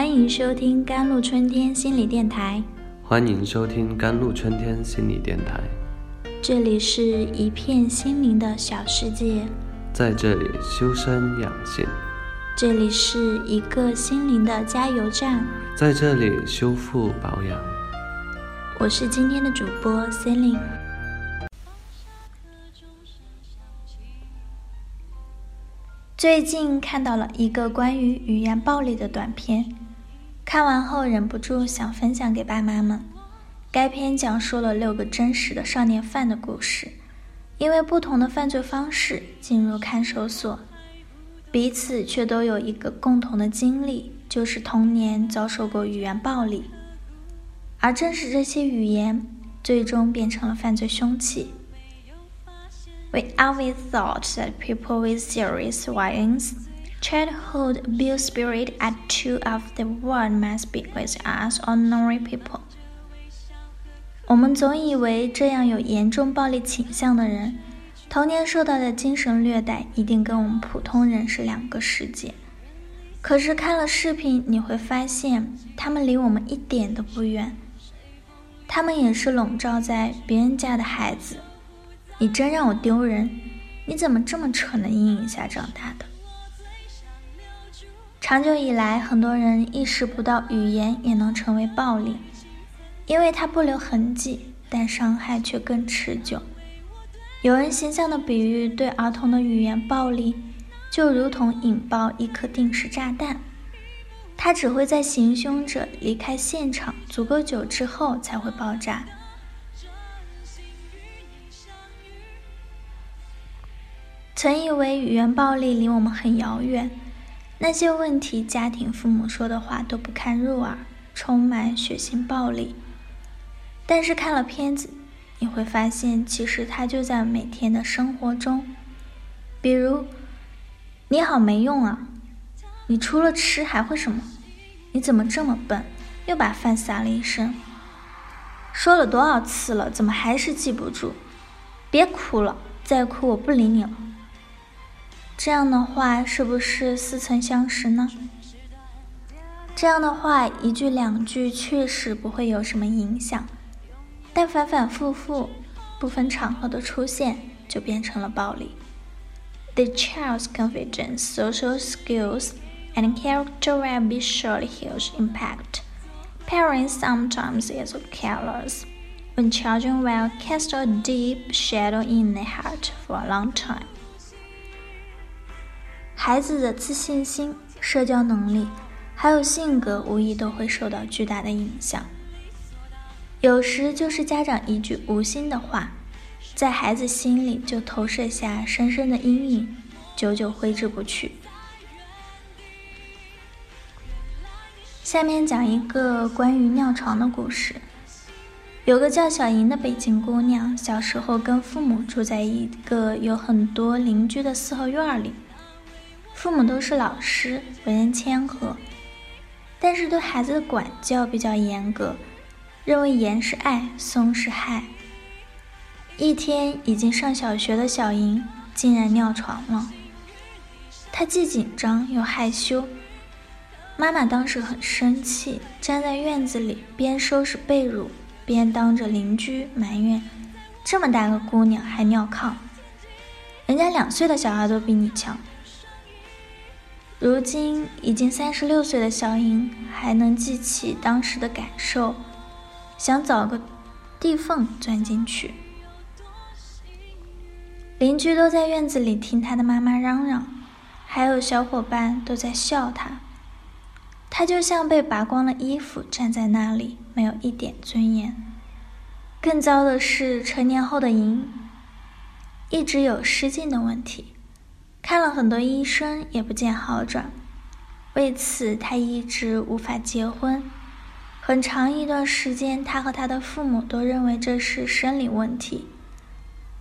欢迎收听甘露春天心理电台。欢迎收听甘露春天心理电台。这里是一片心灵的小世界，在这里修身养性，这里是一个心灵的加油站，在这里修复保养。我是今天的主播 Celine。最近看到了一个关于语言暴力的短片，看完后忍不住想分享给爸妈们。该片讲述了六个真实的少年犯的故事，因为不同的犯罪方式进入看守所，彼此却都有一个共同的经历，就是童年遭受过语言暴力，而正是这些语言，最终变成了犯罪凶器。We always thought that people with serious violence, childhood abuse spirit attitude of the world must be with us ordinary people. 我们总以为这样有严重暴力倾向的人，童年受到的精神虐待一定跟我们普通人是两个世界。可是看了视频，你会发现他们离我们一点都不远。他们也是笼罩在别人家的孩子。你真让我丢人！你怎么这么蠢的阴影下长大的？长久以来，很多人意识不到语言也能成为暴力，因为它不留痕迹，但伤害却更持久。有人形象的比喻，对儿童的语言暴力，就如同引爆一颗定时炸弹，它只会在行凶者离开现场足够久之后才会爆炸。曾以为语言暴力离我们很遥远，那些问题家庭父母说的话都不堪入耳，充满血腥暴力。但是看了片子，你会发现，其实它就在每天的生活中。比如，你好没用啊！你除了吃还会什么？你怎么这么笨？又把饭撒了一身。说了多少次了，怎么还是记不住？别哭了，再哭我不理你了。这样的话是不是似曾相识呢？这样的话一句两句确实不会有什么影响，但反反复复、不分场合的出现就变成了暴力。The child's confidence, social skills, and character will be surely huge impact. Parents sometimes is careless when children will cast a deep shadow in their heart for a long time. 孩子的自信心、社交能力，还有性格，无疑都会受到巨大的影响。有时就是家长一句无心的话，在孩子心里就投射下深深的阴影，久久挥之不去。下面讲一个关于尿床的故事。有个叫小莹的北京姑娘，小时候跟父母住在一个有很多邻居的四合院里。父母都是老师，为人谦和，但是对孩子的管教比较严格，认为严是爱，松是害。一天，已经上小学的小莹竟然尿床了，她既紧张又害羞。妈妈当时很生气，站在院子里边收拾被褥，边当着邻居埋怨：“这么大个姑娘还尿炕，人家两岁的小孩都比你强。”如今已经三十六岁的小莹还能记起当时的感受，想找个地缝钻进去。邻居都在院子里听她的妈妈嚷嚷，还有小伙伴都在笑她。她就像被拔光了衣服站在那里，没有一点尊严。更糟的是，成年后的莹一直有失禁的问题。看了很多医生也不见好转，为此他一直无法结婚。很长一段时间，他和他的父母都认为这是生理问题。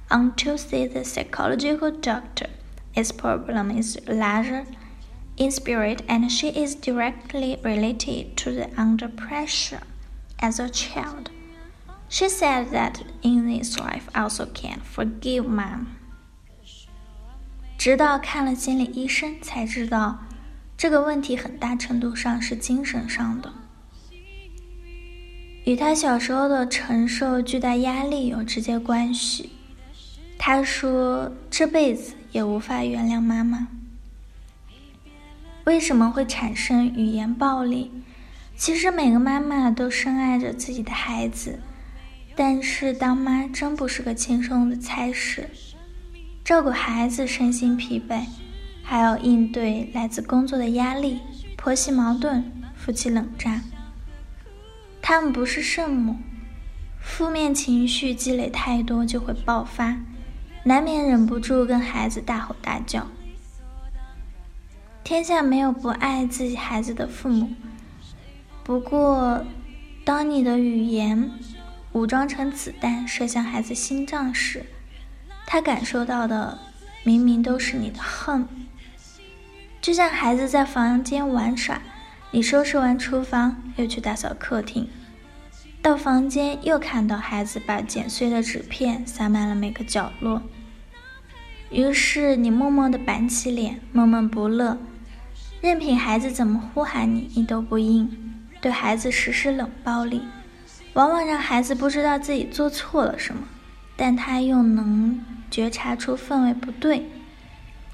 Until see the psychological doctor, its problem is larger in spirit, and she is directly related to the under pressure as a child. She said that in this life also can forgive mom. 直到看了心理医生，才知道这个问题很大程度上是精神上的，与他小时候的承受巨大压力有直接关系。他说这辈子也无法原谅妈妈。为什么会产生语言暴力？其实每个妈妈都深爱着自己的孩子，但是当妈真不是个轻松的差事，照顾孩子身心疲惫。还要应对来自工作的压力、婆媳矛盾、夫妻冷战。他们不是圣母，负面情绪积累太多就会爆发，难免忍不住跟孩子大吼大叫。天下没有不爱自己孩子的父母，不过，当你的语言武装成子弹射向孩子心脏时，他感受到的明明都是你的恨。就像孩子在房间玩耍，你收拾完厨房，又去打扫客厅，到房间又看到孩子把剪碎的纸片撒满了每个角落，于是你默默地板起脸，闷闷不乐，任凭孩子怎么呼喊你，你都不应，对孩子实施冷暴力，往往让孩子不知道自己做错了什么，但他又能觉察出氛围不对。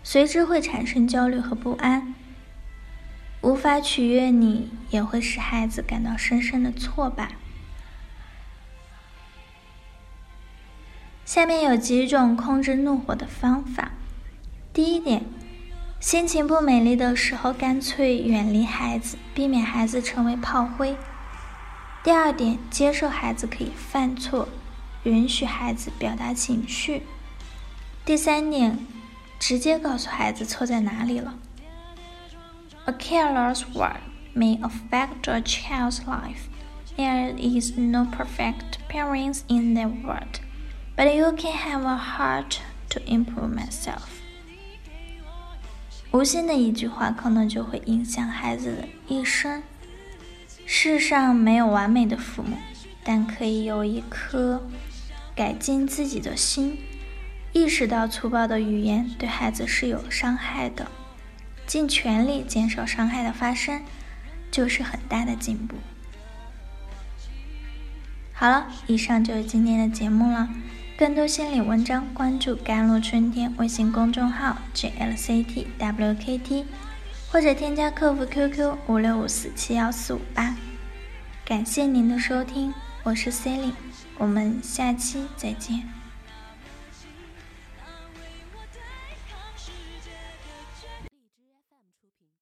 随之会产生焦虑和不安，无法取悦你，也会使孩子感到深深的挫败。下面有几种控制怒火的方法：第一点，心情不美丽的时候，干脆远离孩子，避免孩子成为炮灰；第二点，接受孩子可以犯错，允许孩子表达情绪；第三点。直接告诉孩子错在哪里了。A careless word may affect a child's life. There is no perfect parents in the world, but you can have a heart to improve myself. 无心的一句话可能就会影响孩子的一生。世上没有完美的父母，但可以有一颗改进自己的心。意识到粗暴的语言对孩子是有伤害的，尽全力减少伤害的发生，就是很大的进步。好了，以上就是今天的节目了。更多心理文章，关注“甘露春天”微信公众号 “jlctwkt”，或者添加客服 QQ 五六五四七幺四五八。感谢您的收听，我是 c e l i n e 我们下期再见。